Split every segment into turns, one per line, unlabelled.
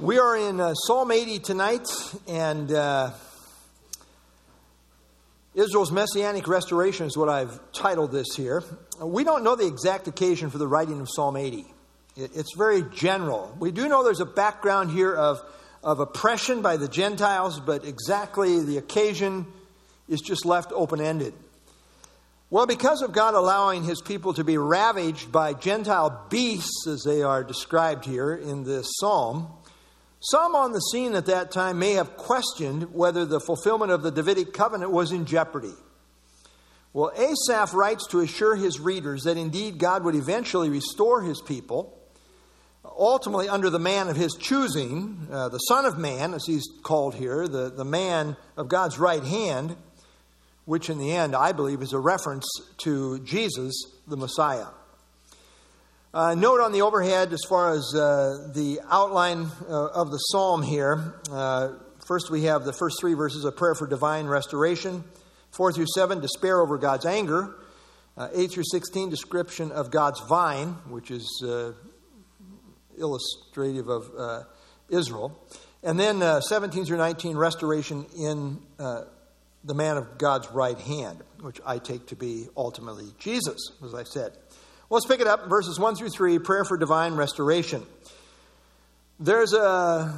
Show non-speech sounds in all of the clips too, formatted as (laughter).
We are in uh, Psalm 80 tonight, and uh, Israel's Messianic Restoration is what I've titled this here. We don't know the exact occasion for the writing of Psalm 80, it, it's very general. We do know there's a background here of, of oppression by the Gentiles, but exactly the occasion is just left open ended. Well, because of God allowing his people to be ravaged by Gentile beasts, as they are described here in this psalm, some on the scene at that time may have questioned whether the fulfillment of the Davidic covenant was in jeopardy. Well, Asaph writes to assure his readers that indeed God would eventually restore his people, ultimately under the man of his choosing, uh, the Son of Man, as he's called here, the, the man of God's right hand, which in the end I believe is a reference to Jesus, the Messiah. Uh, note on the overhead, as far as uh, the outline uh, of the psalm here. Uh, first, we have the first three verses a prayer for divine restoration. Four through seven, despair over God's anger. Uh, eight through 16, description of God's vine, which is uh, illustrative of Israel. And then 17 through 19, restoration in the man of God's right hand, which I take to be ultimately Jesus, as I said. Let's pick it up, verses 1 through 3, prayer for divine restoration. There's a,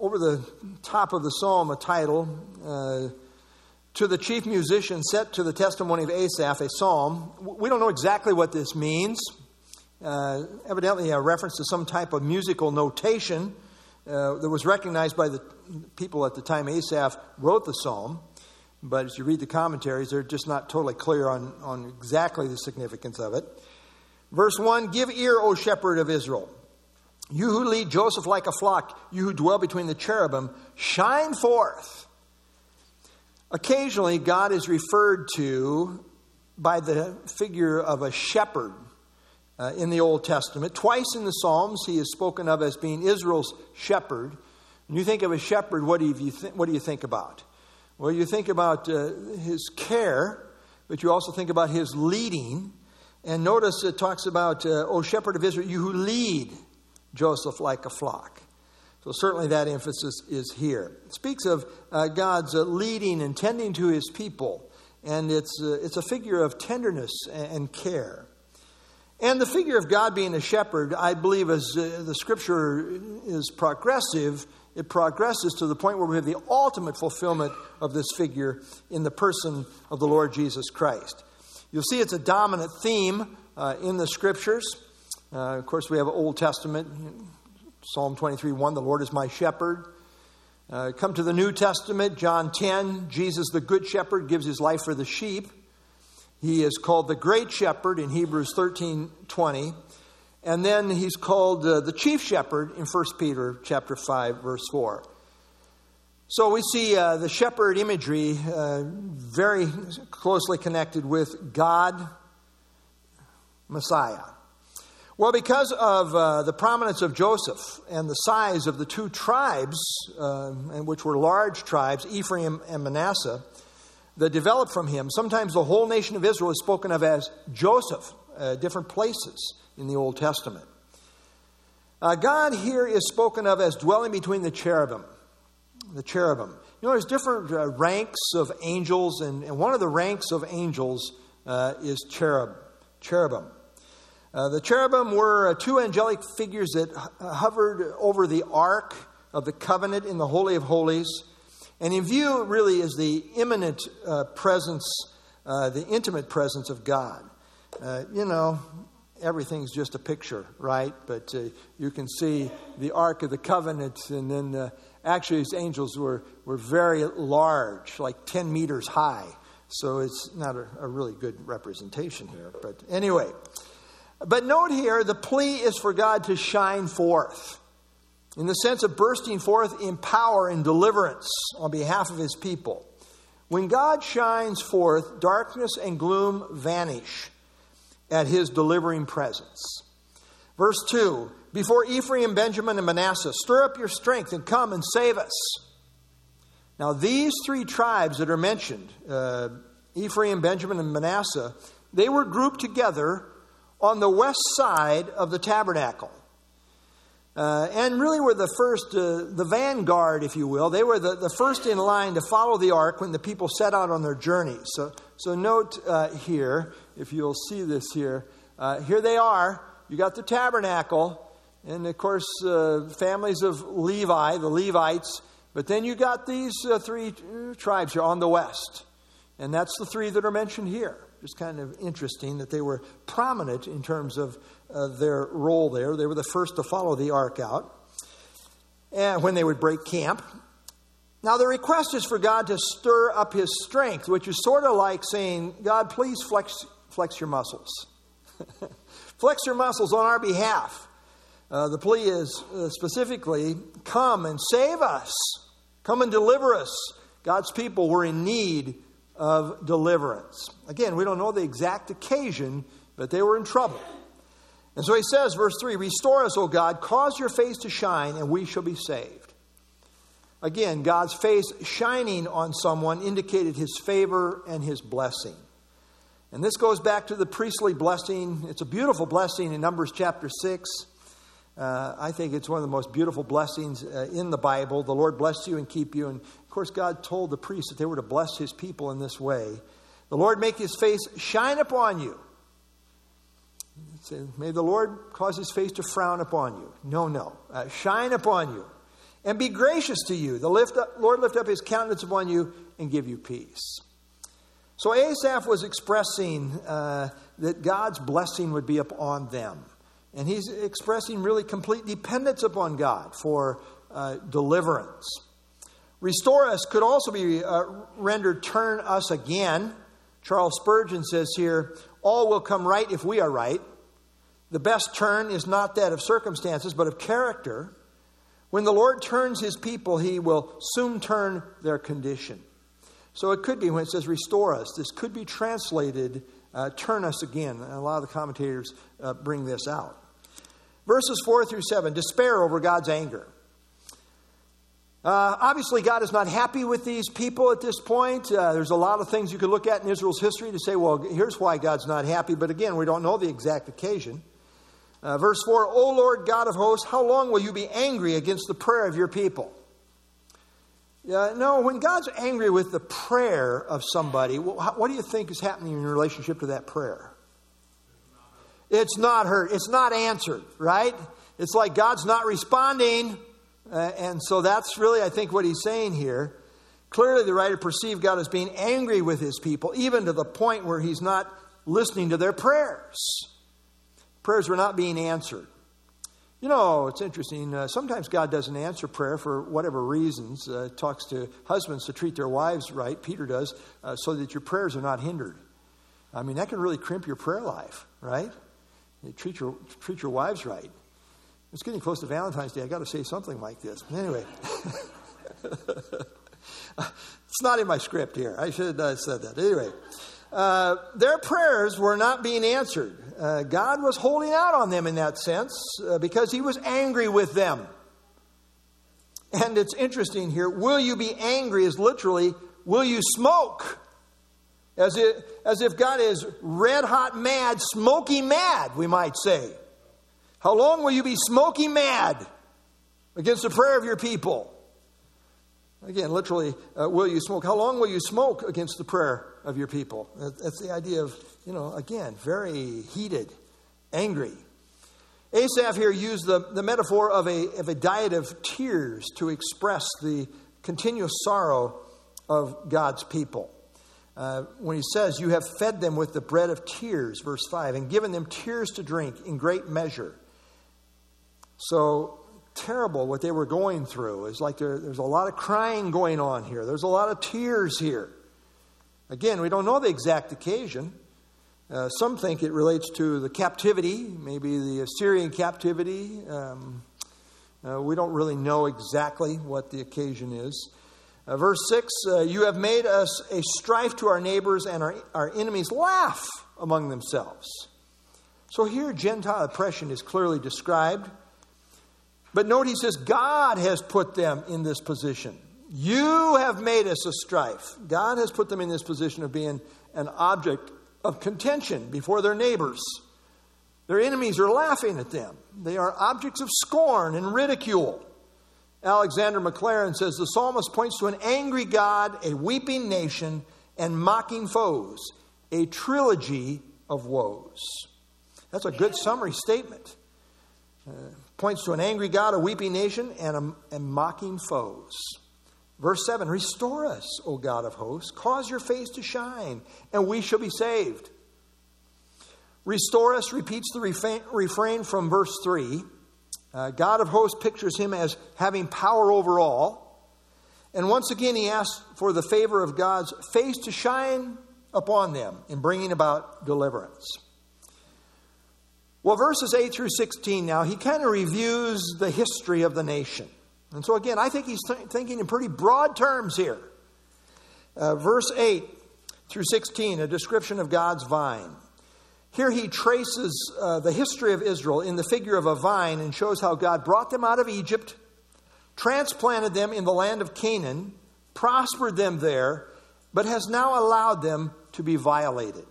over the top of the psalm, a title, uh, to the chief musician set to the testimony of Asaph, a psalm. We don't know exactly what this means. Uh, evidently, a reference to some type of musical notation uh, that was recognized by the people at the time Asaph wrote the psalm. But as you read the commentaries, they're just not totally clear on, on exactly the significance of it. Verse 1 Give ear, O shepherd of Israel. You who lead Joseph like a flock, you who dwell between the cherubim, shine forth. Occasionally, God is referred to by the figure of a shepherd uh, in the Old Testament. Twice in the Psalms, he is spoken of as being Israel's shepherd. When you think of a shepherd, what do you, th- what do you think about? Well, you think about uh, his care, but you also think about his leading. And notice it talks about, uh, O shepherd of Israel, you who lead Joseph like a flock. So certainly that emphasis is here. It speaks of uh, God's uh, leading and tending to his people. And it's, uh, it's a figure of tenderness and care. And the figure of God being a shepherd, I believe, as uh, the scripture is progressive, it progresses to the point where we have the ultimate fulfillment of this figure in the person of the Lord Jesus Christ. You'll see it's a dominant theme uh, in the scriptures. Uh, of course, we have Old Testament, Psalm 23 1, the Lord is my shepherd. Uh, come to the New Testament, John 10, Jesus, the Good Shepherd, gives his life for the sheep. He is called the Great Shepherd in Hebrews 13 20. And then he's called uh, the chief shepherd in 1 Peter chapter 5 verse 4. So we see uh, the shepherd imagery uh, very closely connected with God, Messiah. Well, because of uh, the prominence of Joseph and the size of the two tribes, uh, which were large tribes, Ephraim and Manasseh, that developed from him, sometimes the whole nation of Israel is spoken of as Joseph, uh, different places in the Old Testament. Uh, God here is spoken of as dwelling between the cherubim. The cherubim. You know, there's different uh, ranks of angels, and, and, one of the ranks of angels uh, is cherub, cherubim. Uh, the cherubim were uh, two angelic figures that hovered over the ark of the covenant in the Holy of Holies. And in view, really, is the imminent uh, presence, the intimate presence of God. you know, everything's just a picture, right? But uh, you can see the Ark of the Covenant, and then uh, actually these angels were, were very large, like 10 meters high. So it's not a, a really good representation here. But anyway, but note here the plea is for God to shine forth in the sense of bursting forth in power and deliverance on behalf of his people. When God shines forth, darkness and gloom vanish at his delivering presence. Verse 2 Before Ephraim, Benjamin, and Manasseh, stir up your strength and come and save us. Now, these three tribes that are mentioned, uh, Ephraim, Benjamin, and Manasseh, they were grouped together on the west side of the tabernacle. uh, and really were the first, uh, the vanguard, if you will. They were the, the first in line to follow the ark when the people set out on their journey. So, so note uh, here, if you'll see this here, uh, here they are. You got the tabernacle, and of course, uh, families of Levi, the Levites. But then you got these uh, three tribes here on the west. And that's the three that are mentioned here. Just kind of interesting that they were prominent in terms of uh, their role there. They were the first to follow the ark out and when they would break camp. Now, the request is for God to stir up his strength, which is sort of like saying, God, please flex, flex your muscles. (laughs) flex your muscles on our behalf. Uh, the plea is uh, specifically, come and save us. Come and deliver us. God's people were in need of deliverance. Again, we don't know the exact occasion, but they were in trouble. And so he says, verse 3 Restore us, O God, cause your face to shine, and we shall be saved. Again, God's face shining on someone indicated his favor and his blessing. And this goes back to the priestly blessing. It's a beautiful blessing in Numbers chapter 6. Uh, I think it's one of the most beautiful blessings uh, in the Bible. The Lord bless you and keep you. And of course, God told the priests that they were to bless his people in this way. The Lord make his face shine upon you May the Lord cause his face to frown upon you. No, no. Uh, shine upon you and be gracious to you. The lift up, Lord lift up his countenance upon you and give you peace. So Asaph was expressing uh, that God's blessing would be upon them. And he's expressing really complete dependence upon God for uh, deliverance. Restore us could also be uh, rendered turn us again. Charles Spurgeon says here, all will come right if we are right. The best turn is not that of circumstances, but of character. When the Lord turns his people, he will soon turn their condition. So it could be when it says restore us, this could be translated uh, turn us again. And a lot of the commentators uh, bring this out. Verses 4 through 7 despair over God's anger. Uh, obviously, God is not happy with these people at this point. Uh, there's a lot of things you could look at in Israel's history to say, well, here's why God's not happy. But again, we don't know the exact occasion. Uh, verse 4 O Lord God of hosts, how long will you be angry against the prayer of your people? Uh, no, when God's angry with the prayer of somebody, what, what do you think is happening in relationship to that prayer? It's not heard, it's not answered, right? It's like God's not responding. Uh, and so that's really, I think, what he's saying here. Clearly, the writer perceived God as being angry with his people, even to the point where he's not listening to their prayers prayers were not being answered. You know, it's interesting. Uh, sometimes God doesn't answer prayer for whatever reasons. Uh, talks to husbands to treat their wives right, Peter does, uh, so that your prayers are not hindered. I mean, that can really crimp your prayer life, right? You treat your, treat your wives right. It's getting close to Valentine's Day. i got to say something like this. Anyway, (laughs) it's not in my script here. I should have said that. Anyway, uh, their prayers were not being answered. Uh, God was holding out on them in that sense uh, because he was angry with them. And it's interesting here. Will you be angry is literally, will you smoke? As if, as if God is red hot mad, smoky mad, we might say. How long will you be smoky mad against the prayer of your people? Again, literally, uh, will you smoke? How long will you smoke against the prayer of your people? That's the idea of, you know, again, very heated, angry. Asaph here used the, the metaphor of a, of a diet of tears to express the continuous sorrow of God's people. Uh, when he says, You have fed them with the bread of tears, verse 5, and given them tears to drink in great measure. So terrible what they were going through. It's like there, there's a lot of crying going on here, there's a lot of tears here. Again, we don't know the exact occasion. Uh, some think it relates to the captivity, maybe the Assyrian captivity. Um, uh, we don't really know exactly what the occasion is. Uh, verse 6 uh, You have made us a strife to our neighbors, and our, our enemies laugh among themselves. So here, Gentile oppression is clearly described. But note he says, God has put them in this position. You have made us a strife. God has put them in this position of being an object of contention before their neighbors. Their enemies are laughing at them. They are objects of scorn and ridicule. Alexander Maclaren says the psalmist points to an angry God, a weeping nation, and mocking foes, a trilogy of woes. That's a good summary statement. Uh, points to an angry God, a weeping nation, and, a, and mocking foes. Verse 7 Restore us, O God of hosts, cause your face to shine, and we shall be saved. Restore us repeats the refrain from verse 3. Uh, God of hosts pictures him as having power over all. And once again, he asks for the favor of God's face to shine upon them in bringing about deliverance. Well, verses 8 through 16 now, he kind of reviews the history of the nation. And so, again, I think he's th- thinking in pretty broad terms here. Uh, verse 8 through 16, a description of God's vine. Here he traces uh, the history of Israel in the figure of a vine and shows how God brought them out of Egypt, transplanted them in the land of Canaan, prospered them there, but has now allowed them to be violated.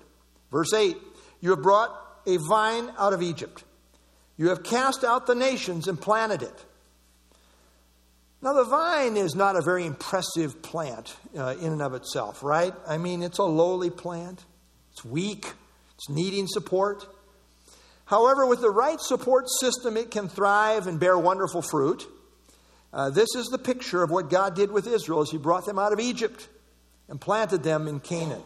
Verse 8 You have brought a vine out of Egypt, you have cast out the nations and planted it. Now, the vine is not a very impressive plant uh, in and of itself, right? I mean, it's a lowly plant, it's weak. It's needing support. However, with the right support system, it can thrive and bear wonderful fruit. Uh, this is the picture of what God did with Israel as He brought them out of Egypt and planted them in Canaan.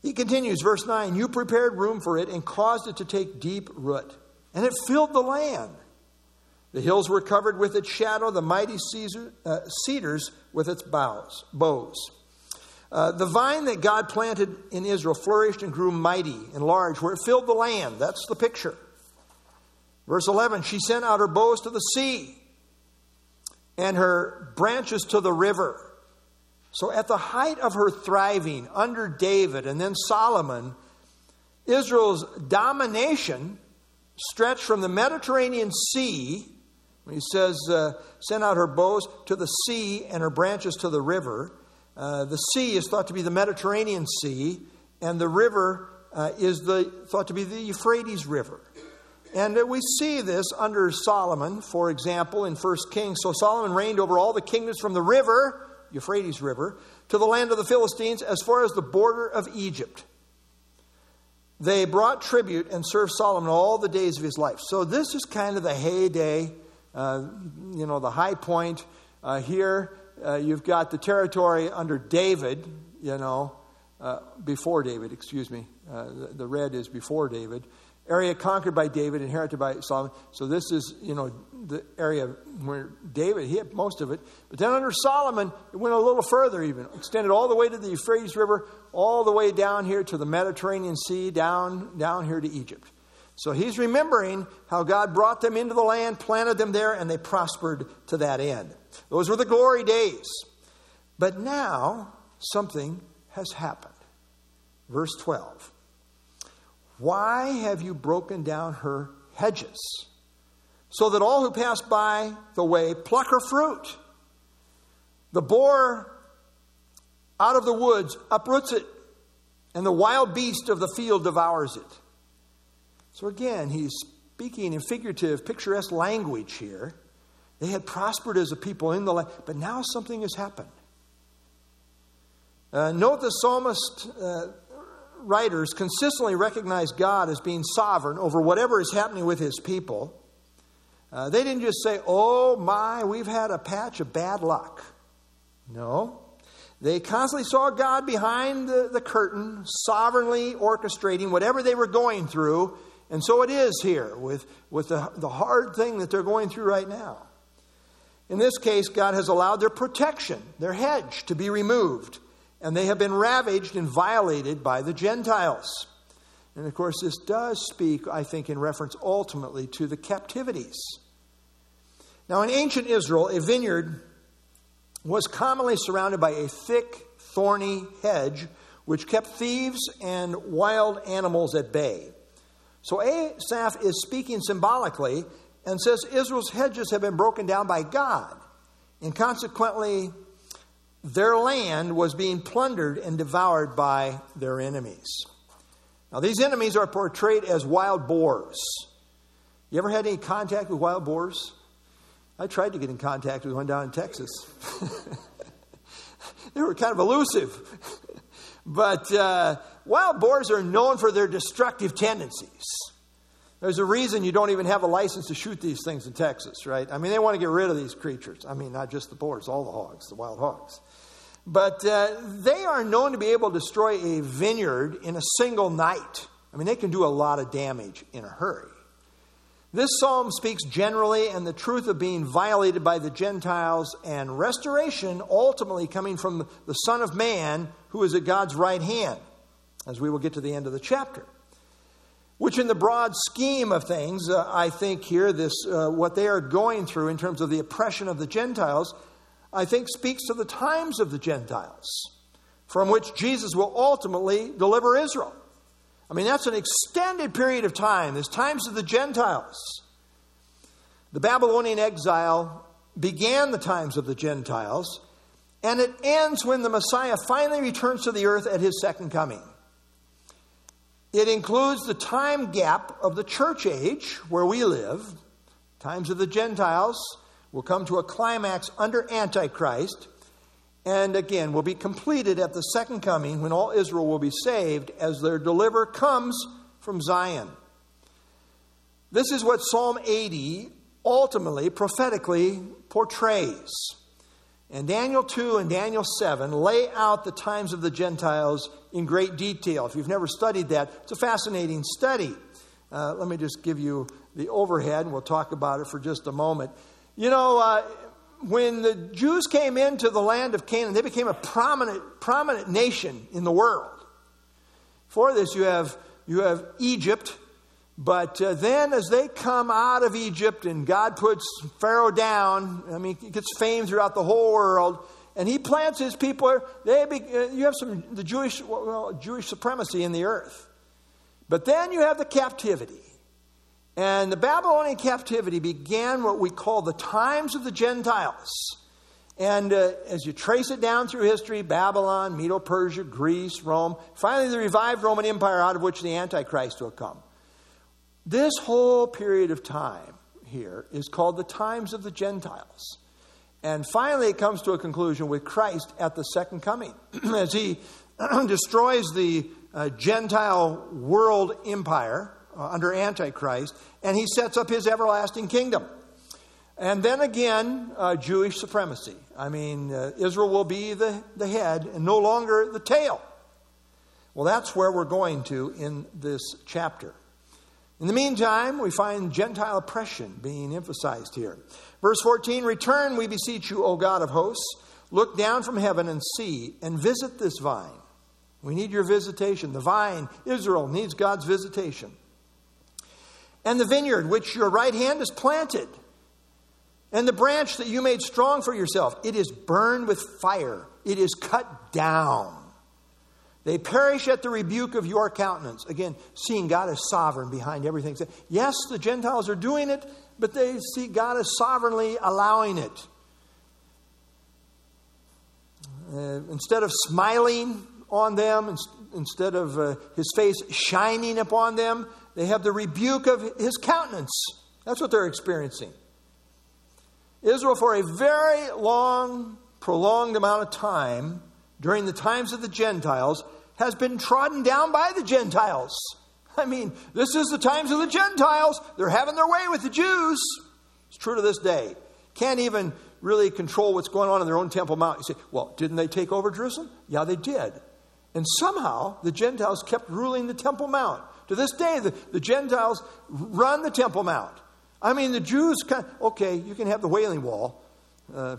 He continues, verse 9 You prepared room for it and caused it to take deep root, and it filled the land. The hills were covered with its shadow, the mighty uh, cedars with its boughs, bows. Uh, the vine that God planted in Israel flourished and grew mighty and large, where it filled the land. That's the picture. Verse 11 She sent out her boughs to the sea and her branches to the river. So, at the height of her thriving under David and then Solomon, Israel's domination stretched from the Mediterranean Sea, he says, uh, sent out her bows to the sea and her branches to the river. Uh, the sea is thought to be the Mediterranean Sea, and the river uh, is the, thought to be the Euphrates River. And uh, we see this under Solomon, for example, in 1 Kings. So Solomon reigned over all the kingdoms from the river, Euphrates River, to the land of the Philistines as far as the border of Egypt. They brought tribute and served Solomon all the days of his life. So this is kind of the heyday, uh, you know, the high point uh, here uh, you've got the territory under David, you know, uh, before David, excuse me. Uh, the, the, red is before David. Area conquered by David, inherited by Solomon. So this is, you know, the area where David, hit most of it. But then under Solomon, it went a little further even. Extended all the way to the Euphrates River, all the way down here to the Mediterranean Sea, down, down here to Egypt. So he's remembering how God brought them into the land, planted them there, and they prospered to that end. Those were the glory days. But now something has happened. Verse 12 Why have you broken down her hedges, so that all who pass by the way pluck her fruit? The boar out of the woods uproots it, and the wild beast of the field devours it. So again, he's speaking in figurative, picturesque language here. They had prospered as a people in the land, but now something has happened. Uh, note the psalmist uh, writers consistently recognize God as being sovereign over whatever is happening with his people. Uh, they didn't just say, oh my, we've had a patch of bad luck. No. They constantly saw God behind the, the curtain, sovereignly orchestrating whatever they were going through and so it is here with, with the, the hard thing that they're going through right now. In this case, God has allowed their protection, their hedge, to be removed, and they have been ravaged and violated by the Gentiles. And of course, this does speak, I think, in reference ultimately to the captivities. Now, in ancient Israel, a vineyard was commonly surrounded by a thick, thorny hedge which kept thieves and wild animals at bay. So Asaph is speaking symbolically and says Israel's hedges have been broken down by God, and consequently, their land was being plundered and devoured by their enemies. Now, these enemies are portrayed as wild boars. You ever had any contact with wild boars? I tried to get in contact with one down in Texas. (laughs) they were kind of elusive. (laughs) but uh, wild boars are known for their destructive tendencies. There's a reason you don't even have a license to shoot these things in Texas, right? I mean, they want to get rid of these creatures. I mean, not just the boars, all the hogs, the wild hogs. But uh, they are known to be able to destroy a vineyard in a single night. I mean, they can do a lot of damage in a hurry. This psalm speaks generally and the truth of being violated by the Gentiles and restoration ultimately coming from the Son of Man who is at God's right hand, as we will get to the end of the chapter. Which, in the broad scheme of things, uh, I think here, this, uh, what they are going through in terms of the oppression of the Gentiles, I think speaks to the times of the Gentiles, from which Jesus will ultimately deliver Israel. I mean, that's an extended period of time. There's times of the Gentiles. The Babylonian exile began the times of the Gentiles, and it ends when the Messiah finally returns to the earth at his second coming. It includes the time gap of the church age where we live, times of the Gentiles, will come to a climax under Antichrist, and again will be completed at the second coming when all Israel will be saved as their deliverer comes from Zion. This is what Psalm 80 ultimately, prophetically portrays. And Daniel 2 and Daniel 7 lay out the times of the Gentiles in great detail. If you've never studied that, it's a fascinating study. Uh, let me just give you the overhead, and we'll talk about it for just a moment. You know, uh, when the Jews came into the land of Canaan, they became a prominent, prominent nation in the world. For this, you have, you have Egypt, but uh, then, as they come out of Egypt and God puts Pharaoh down, I mean, he gets fame throughout the whole world, and he plants his people. They be, uh, you have some the Jewish well, Jewish supremacy in the earth, but then you have the captivity, and the Babylonian captivity began what we call the times of the Gentiles. And uh, as you trace it down through history, Babylon, Medo Persia, Greece, Rome, finally the revived Roman Empire out of which the Antichrist will come. This whole period of time here is called the times of the Gentiles. And finally, it comes to a conclusion with Christ at the second coming (clears throat) as he (clears throat) destroys the uh, Gentile world empire uh, under Antichrist and he sets up his everlasting kingdom. And then again, uh, Jewish supremacy. I mean, uh, Israel will be the, the head and no longer the tail. Well, that's where we're going to in this chapter. In the meantime, we find Gentile oppression being emphasized here. Verse 14 Return, we beseech you, O God of hosts. Look down from heaven and see, and visit this vine. We need your visitation. The vine, Israel, needs God's visitation. And the vineyard which your right hand has planted, and the branch that you made strong for yourself, it is burned with fire, it is cut down. They perish at the rebuke of your countenance. Again, seeing God as sovereign behind everything. Yes, the Gentiles are doing it, but they see God as sovereignly allowing it. Uh, instead of smiling on them, instead of uh, his face shining upon them, they have the rebuke of his countenance. That's what they're experiencing. Israel, for a very long, prolonged amount of time, during the times of the Gentiles, has been trodden down by the Gentiles. I mean, this is the times of the Gentiles. They're having their way with the Jews. It's true to this day. Can't even really control what's going on in their own Temple Mount. You say, well, didn't they take over Jerusalem? Yeah, they did. And somehow the Gentiles kept ruling the Temple Mount. To this day, the, the Gentiles run the Temple Mount. I mean, the Jews, kind of, okay, you can have the Wailing Wall. Uh,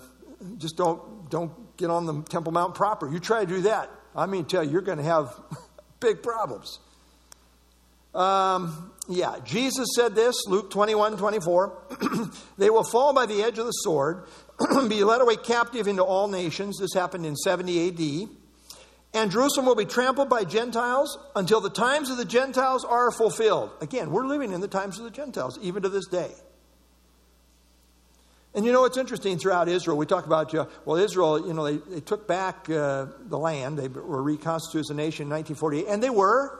just don't, don't get on the Temple Mount proper. You try to do that. I mean, tell you, you're going to have (laughs) big problems. Um, yeah, Jesus said this, Luke 21 24. (clears throat) they will fall by the edge of the sword, (clears throat) be led away captive into all nations. This happened in 70 AD. And Jerusalem will be trampled by Gentiles until the times of the Gentiles are fulfilled. Again, we're living in the times of the Gentiles, even to this day. And you know, what's interesting throughout Israel. We talk about, uh, well, Israel, you know, they, they took back uh, the land. They were reconstituted as a nation in 1948, and they were.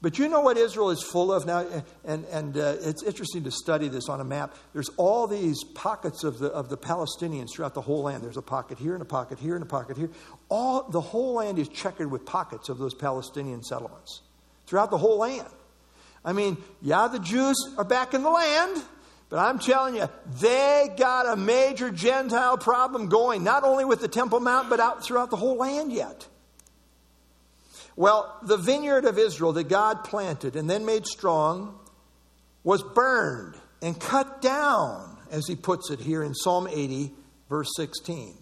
But you know what Israel is full of now? And, and uh, it's interesting to study this on a map. There's all these pockets of the, of the Palestinians throughout the whole land. There's a pocket here and a pocket here and a pocket here. All, the whole land is checkered with pockets of those Palestinian settlements throughout the whole land. I mean, yeah, the Jews are back in the land, but I'm telling you, they got a major Gentile problem going, not only with the Temple Mount, but out throughout the whole land yet. Well, the vineyard of Israel that God planted and then made strong was burned and cut down, as he puts it here in Psalm 80, verse 16.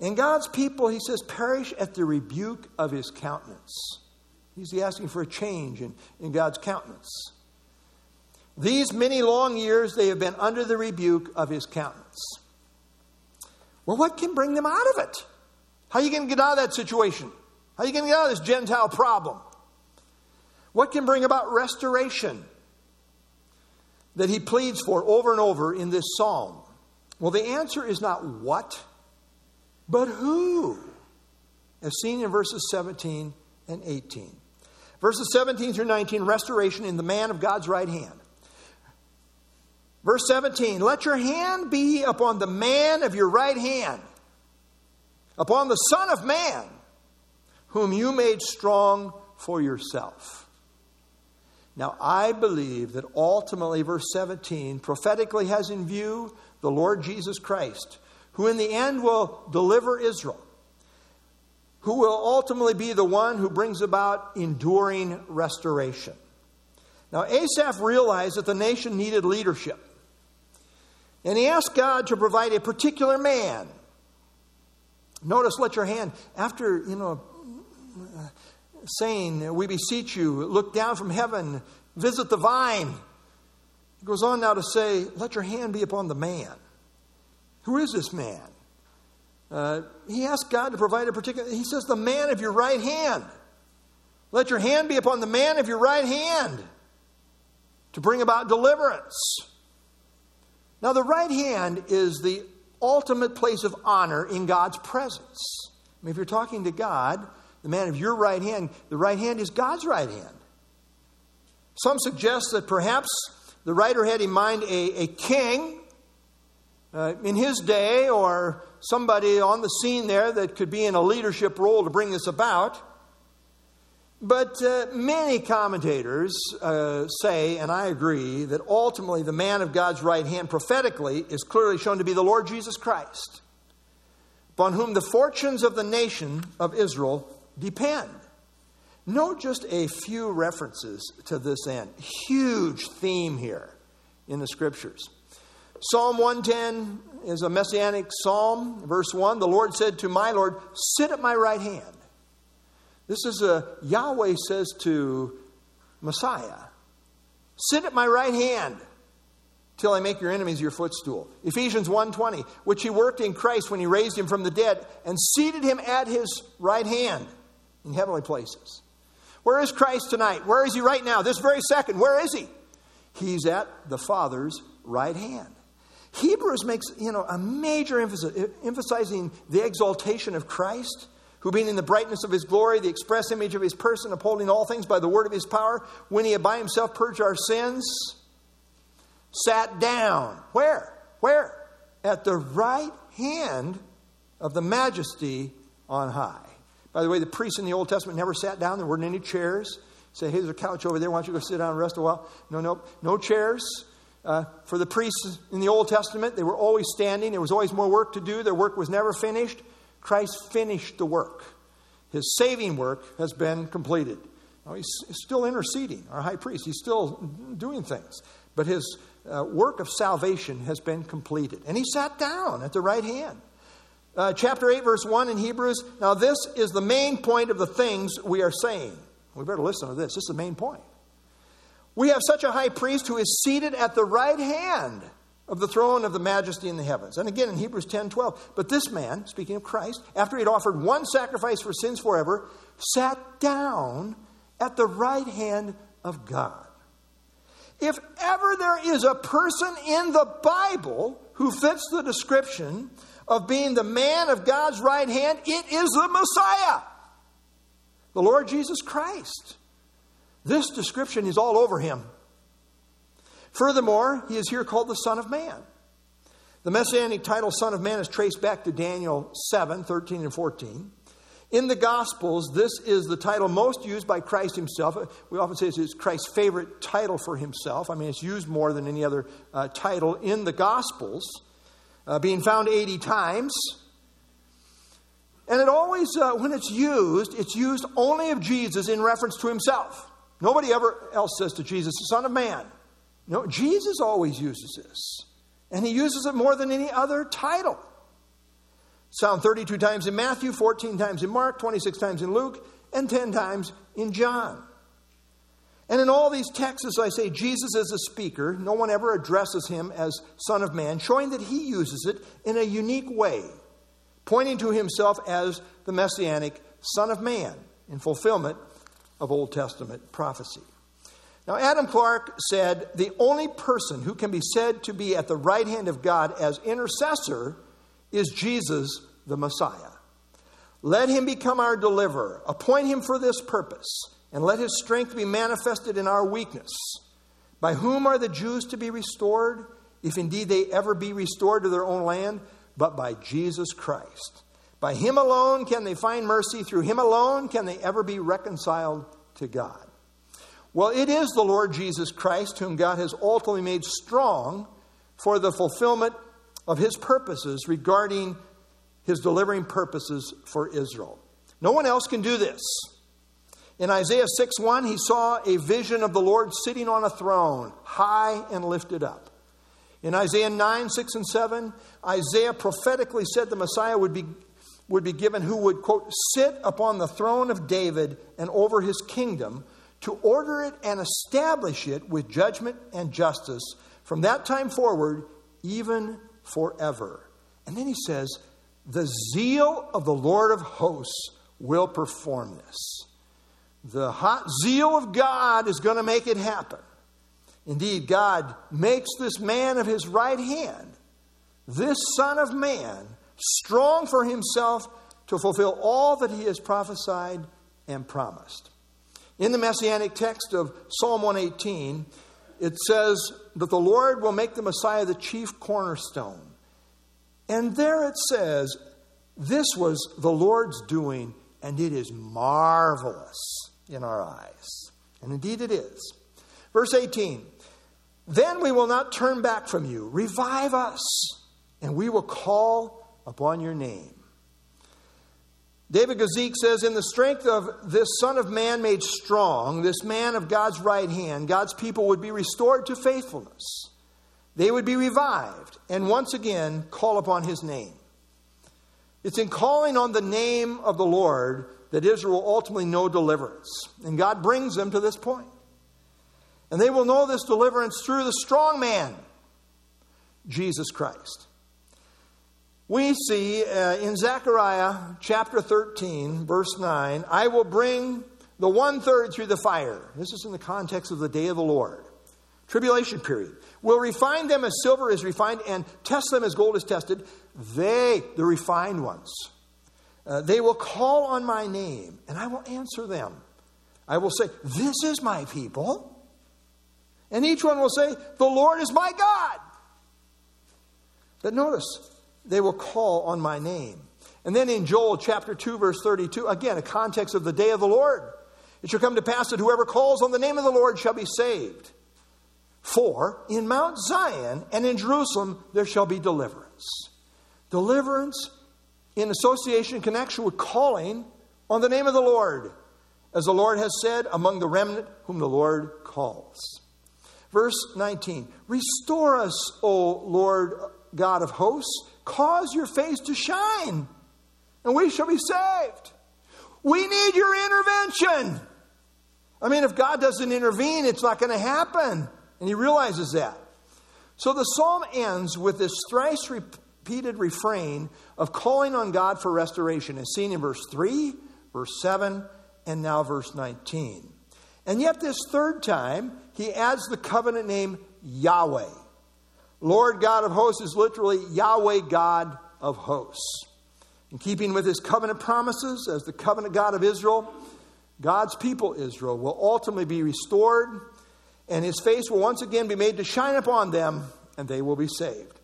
And God's people, he says, perish at the rebuke of his countenance. He's asking for a change in, in God's countenance. These many long years, they have been under the rebuke of his countenance. Well, what can bring them out of it? How are you going to get out of that situation? How are you going to get out of this Gentile problem? What can bring about restoration that he pleads for over and over in this psalm? Well, the answer is not what, but who, as seen in verses 17 and 18. Verses 17 through 19, restoration in the man of God's right hand. Verse 17, let your hand be upon the man of your right hand, upon the Son of Man whom you made strong for yourself. Now, I believe that ultimately, verse 17 prophetically has in view the Lord Jesus Christ, who in the end will deliver Israel, who will ultimately be the one who brings about enduring restoration. Now, Asaph realized that the nation needed leadership, and he asked God to provide a particular man. Notice, let your hand, after, you know, saying, We beseech you, look down from heaven, visit the vine. He goes on now to say, Let your hand be upon the man. Who is this man? Uh, he asked God to provide a particular, he says, the man of your right hand. Let your hand be upon the man of your right hand to bring about deliverance. Now, the right hand is the ultimate place of honor in God's presence. I mean, if you're talking to God, the man of your right hand, the right hand is God's right hand. Some suggest that perhaps the writer had in mind a, a king uh, in his day or somebody on the scene there that could be in a leadership role to bring this about. But uh, many commentators uh, say, and I agree, that ultimately the man of God's right hand prophetically is clearly shown to be the Lord Jesus Christ, upon whom the fortunes of the nation of Israel depend. Note just a few references to this end. Huge theme here in the scriptures. Psalm 110 is a messianic psalm. Verse 1 The Lord said to my Lord, Sit at my right hand. This is a Yahweh says to Messiah, Sit at my right hand till I make your enemies your footstool. Ephesians 1:20, which he worked in Christ when he raised him from the dead and seated him at his right hand in heavenly places. Where is Christ tonight? Where is he right now? This very second, where is he? He's at the Father's right hand. Hebrews makes, you know, a major emphasis, emphasizing the exaltation of Christ, who being in the brightness of his glory, the express image of his person, upholding all things by the word of his power, when he had by himself purged our sins, sat down. Where? Where? At the right hand of the majesty on high. By the way, the priests in the Old Testament never sat down. There weren't any chairs. Say, hey, there's a couch over there. Why don't you go sit down and rest a while? No, no, no chairs. Uh, for the priests in the Old Testament, they were always standing. There was always more work to do. Their work was never finished. Christ finished the work. His saving work has been completed. Now, he's still interceding, our high priest. He's still doing things. But his uh, work of salvation has been completed. And he sat down at the right hand uh, chapter 8, verse 1 in Hebrews. Now, this is the main point of the things we are saying. We better listen to this. This is the main point. We have such a high priest who is seated at the right hand of the throne of the majesty in the heavens. And again in Hebrews 10 12. But this man, speaking of Christ, after he had offered one sacrifice for sins forever, sat down at the right hand of God. If ever there is a person in the Bible who fits the description of being the man of God's right hand, it is the Messiah, the Lord Jesus Christ. This description is all over him. Furthermore, he is here called the Son of Man. The messianic title Son of Man is traced back to Daniel 7 13 and 14. In the Gospels, this is the title most used by Christ himself. We often say it's Christ's favorite title for himself. I mean, it's used more than any other uh, title in the Gospels, uh, being found 80 times. And it always, uh, when it's used, it's used only of Jesus in reference to himself. Nobody ever else says to Jesus, Son of Man. No, Jesus always uses this. And he uses it more than any other title. Found 32 times in Matthew, 14 times in Mark, 26 times in Luke, and 10 times in John. And in all these texts, I say, Jesus is a speaker. No one ever addresses him as Son of Man, showing that he uses it in a unique way, pointing to himself as the Messianic Son of Man in fulfillment of Old Testament prophecy. Now, Adam Clarke said the only person who can be said to be at the right hand of God as intercessor is Jesus the Messiah. Let him become our deliverer. Appoint him for this purpose, and let his strength be manifested in our weakness. By whom are the Jews to be restored, if indeed they ever be restored to their own land? But by Jesus Christ. By him alone can they find mercy. Through him alone can they ever be reconciled to God. Well, it is the Lord Jesus Christ whom God has ultimately made strong for the fulfillment of his purposes regarding his delivering purposes for Israel. No one else can do this. In Isaiah 6 1, he saw a vision of the Lord sitting on a throne, high and lifted up. In Isaiah 9, 6, and 7, Isaiah prophetically said the Messiah would be, would be given who would, quote, sit upon the throne of David and over his kingdom to order it and establish it with judgment and justice from that time forward, even forever. And then he says, The zeal of the Lord of hosts will perform this. The hot zeal of God is going to make it happen. Indeed, God makes this man of his right hand, this Son of Man, strong for himself to fulfill all that he has prophesied and promised. In the messianic text of Psalm 118, it says that the Lord will make the Messiah the chief cornerstone. And there it says, This was the Lord's doing, and it is marvelous in our eyes. And indeed it is. Verse 18 Then we will not turn back from you. Revive us, and we will call upon your name. David Guzik says, In the strength of this Son of Man made strong, this man of God's right hand, God's people would be restored to faithfulness. They would be revived and once again call upon his name. It's in calling on the name of the Lord that Israel ultimately know deliverance. And God brings them to this point. And they will know this deliverance through the strong man, Jesus Christ. We see uh, in Zechariah chapter 13, verse 9, I will bring the one third through the fire. This is in the context of the day of the Lord. Tribulation period. Will refine them as silver is refined and test them as gold is tested. They, the refined ones, uh, they will call on my name and I will answer them. I will say, This is my people. And each one will say, The Lord is my God. But notice, they will call on my name. And then in Joel chapter 2, verse 32, again, a context of the day of the Lord. It shall come to pass that whoever calls on the name of the Lord shall be saved. For in Mount Zion and in Jerusalem there shall be deliverance. Deliverance in association, connection with calling on the name of the Lord, as the Lord has said, among the remnant whom the Lord calls. Verse 19 Restore us, O Lord God of hosts Cause your face to shine, and we shall be saved. We need your intervention. I mean, if God doesn't intervene, it's not going to happen. And he realizes that. So the psalm ends with this thrice repeated refrain of calling on God for restoration, as seen in verse 3, verse 7, and now verse 19. And yet, this third time, he adds the covenant name Yahweh. Lord God of hosts is literally Yahweh God of hosts. In keeping with his covenant promises as the covenant God of Israel, God's people, Israel, will ultimately be restored, and his face will once again be made to shine upon them, and they will be saved.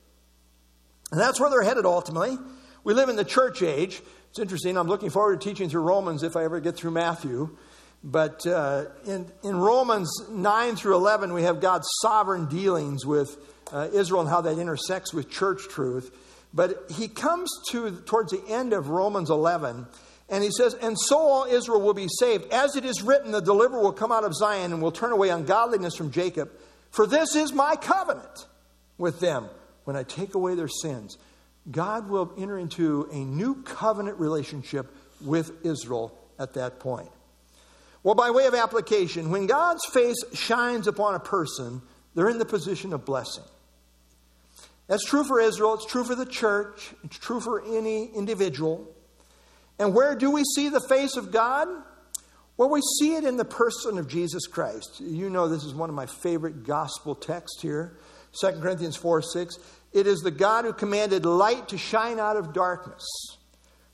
And that's where they're headed ultimately. We live in the church age. It's interesting. I'm looking forward to teaching through Romans if I ever get through Matthew. But uh, in, in Romans 9 through 11, we have God's sovereign dealings with uh, Israel and how that intersects with church truth. But he comes to towards the end of Romans 11, and he says, And so all Israel will be saved. As it is written, the deliverer will come out of Zion and will turn away ungodliness from Jacob. For this is my covenant with them when I take away their sins. God will enter into a new covenant relationship with Israel at that point. Well, by way of application, when God's face shines upon a person, they're in the position of blessing. That's true for Israel, it's true for the church, it's true for any individual. And where do we see the face of God? Well, we see it in the person of Jesus Christ. You know, this is one of my favorite gospel texts here 2 Corinthians 4 6. It is the God who commanded light to shine out of darkness,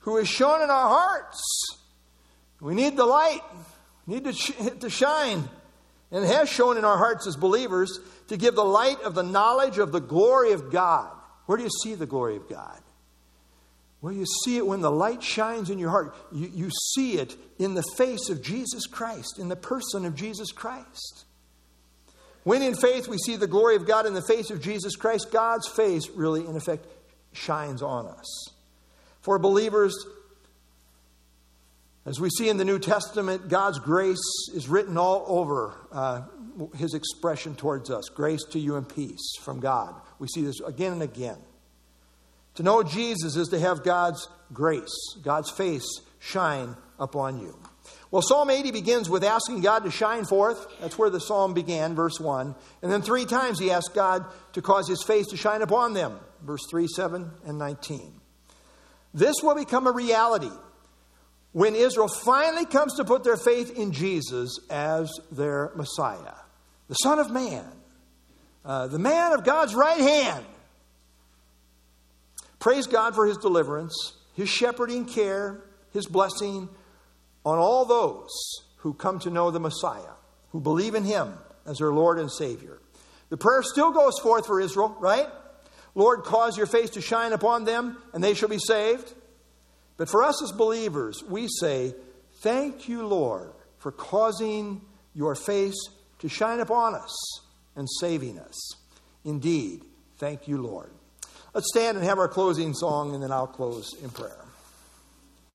who is shown in our hearts. We need the light, need to, sh- to shine, and has shone in our hearts as believers to give the light of the knowledge of the glory of God. Where do you see the glory of God? Well, you see it when the light shines in your heart. You, you see it in the face of Jesus Christ, in the person of Jesus Christ. When in faith we see the glory of God in the face of Jesus Christ, God's face really, in effect, shines on us. For believers, as we see in the New Testament, God's grace is written all over uh, his expression towards us grace to you and peace from God. We see this again and again. To know Jesus is to have God's grace, God's face shine upon you. Well, Psalm 80 begins with asking God to shine forth. That's where the psalm began, verse 1. And then three times he asked God to cause his face to shine upon them, verse 3, 7, and 19. This will become a reality when Israel finally comes to put their faith in Jesus as their Messiah, the Son of Man, uh, the man of God's right hand. Praise God for his deliverance, his shepherding care, his blessing on all those who come to know the Messiah, who believe in him as their Lord and Savior. The prayer still goes forth for Israel, right? Lord, cause your face to shine upon them, and they shall be saved. But for us as believers, we say, Thank you, Lord, for causing your face to shine upon us and saving us. Indeed, thank you, Lord. Let's stand and have our closing song, and then I'll close in prayer.